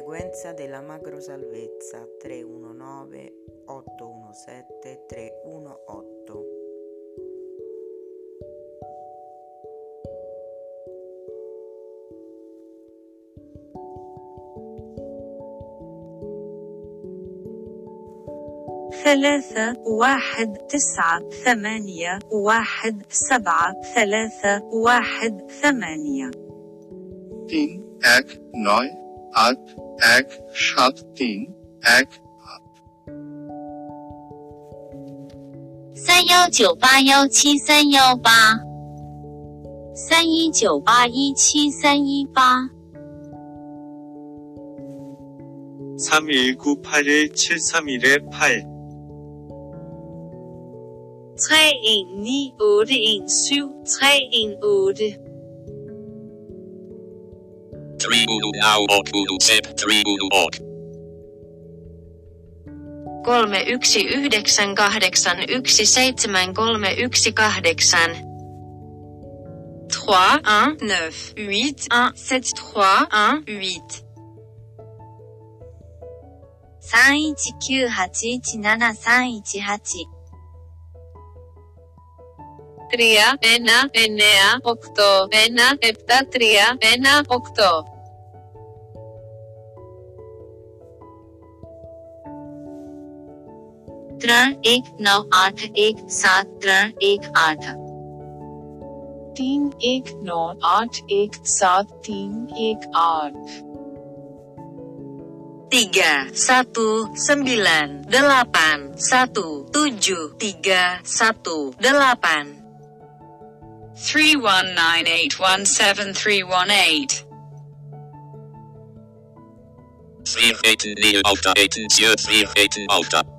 Sequenza della macro salvezza 319 817 318. ثلاثة واحد تسعة ثمانية واحد سبعة ثلاثة واحد ثمانية. 10 8 9 আট এক সাত তিন এক আট 三幺九八幺七三幺八，三一九八一七三一八， 3198에 731에 8. 31917 Kolme yksi yhdeksän kahdeksan yksi seitsemän kolme yksi kahdeksan. 3 1 9 8 1 7 3 1 8 3198173118 3 1 9 8 1 7 3 1 8 ત્રણ એક નવ આઠ એક સાત ત્રણ એક આઠ तीन एक नौ आठ एक सात तीन एक आठ tiga satu sembilan delapan satu tujuh tiga satu delapan 3198173118 3198173118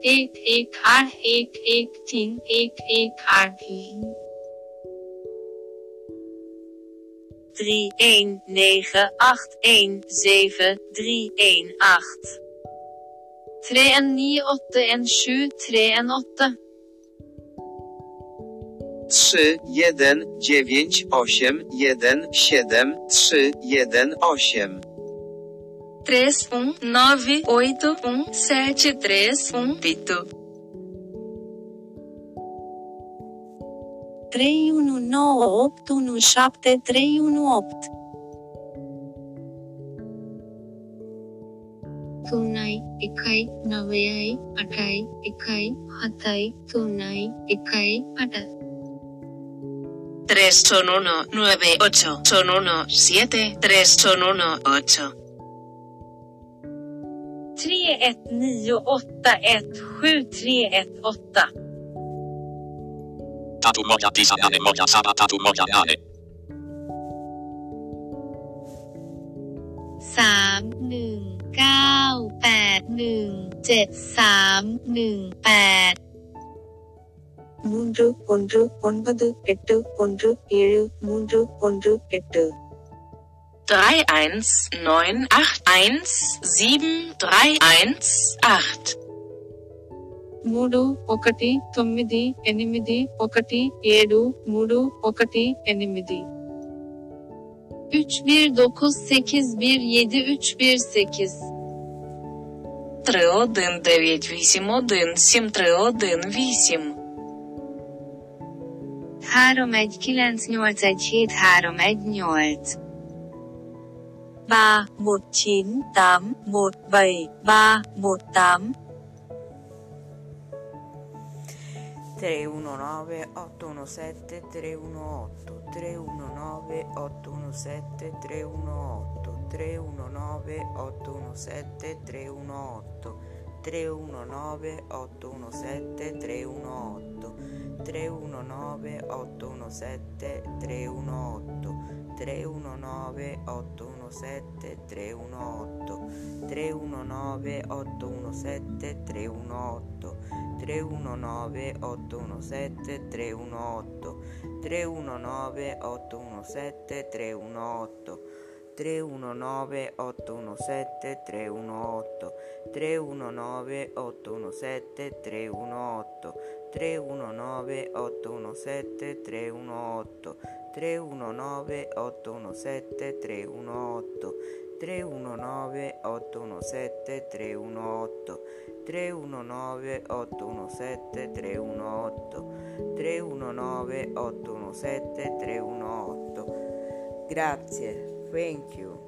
एक एक आठ एक एक तीन एक एक आठ drie een negen acht een zeven drie een acht 3 1 9 8 1 7 3 1 8 3, 1, 9, 8, 1, 7, 3, 1, 8. 319178173118. 3198117318 tunai ekai navayai atai ekai hatai tunai ekai atat. 3 son 1, 9, 8 son 1, 7, 3 son 1, 8. 31981731 Tatu moja pisanane moja sama tatu moja nane. สามหนึ่งเก้าแปดหนึ่งเจ็ดสามหนึ่งแปด 3 1 9 8 1 7 3 1 8 మూడు ఒకటి తొమ్మిది ఎనిమిది ఒకటి ఏడు మూడు ఒకటి ఎనిమిది 3 1 9 8 1 7 3 1 8 3 1 9 8 1 7 3 1 8 három egy kilenc nyolc egy hét három egy nyolc ba một chín tám một bảy ba một tám 319 817 318 319 817 318 319 817 318 319 817 318 319 817 318 319 817 318 319 817 318 319 817 318 319 817 318 319 817 318 319 817 318 319 817 318 319 817 318 319 817 318 319 817 318 319 817 318 Grazie, Thank you.